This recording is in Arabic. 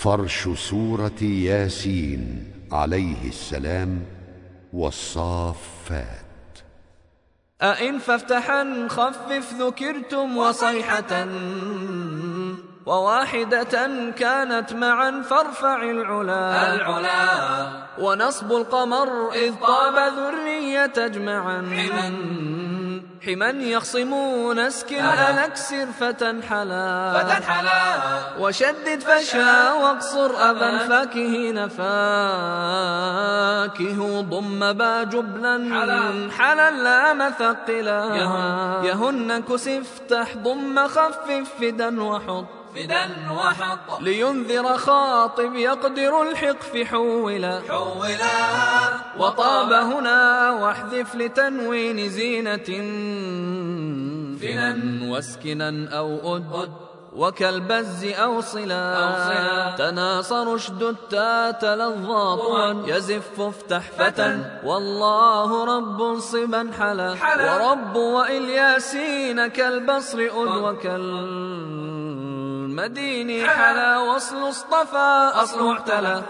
فرش سورة ياسين عليه السلام والصافات. أئن فافتحا خفف ذكرتم وصيحة وواحدة كانت معا فارفع العلا. العلا. ونصب القمر إذ طاب ذرية اجمعا. حما يخصمون اسكن أنكسر فتنحلا فتنحلا وشدد فشا واقصر أبا فاكه ضم با جبلا. حلا لا مثقلا. يهن. كسف تح ضم خفف فدا وحط. فدا وحط لينذر خاطب يقدر الحقف حولا. حولا. وطاب هنا واحذف لتنوين زينة. فنا واسكنا أو أد. وكالبز أو صلا, تناصر اشدد تات لظاط يزف افتح فتى والله رب صبا حلا, ورب وإلياسين كالبصر أد. وكالمدين حلا وصل اصطفى أصل اعتلى.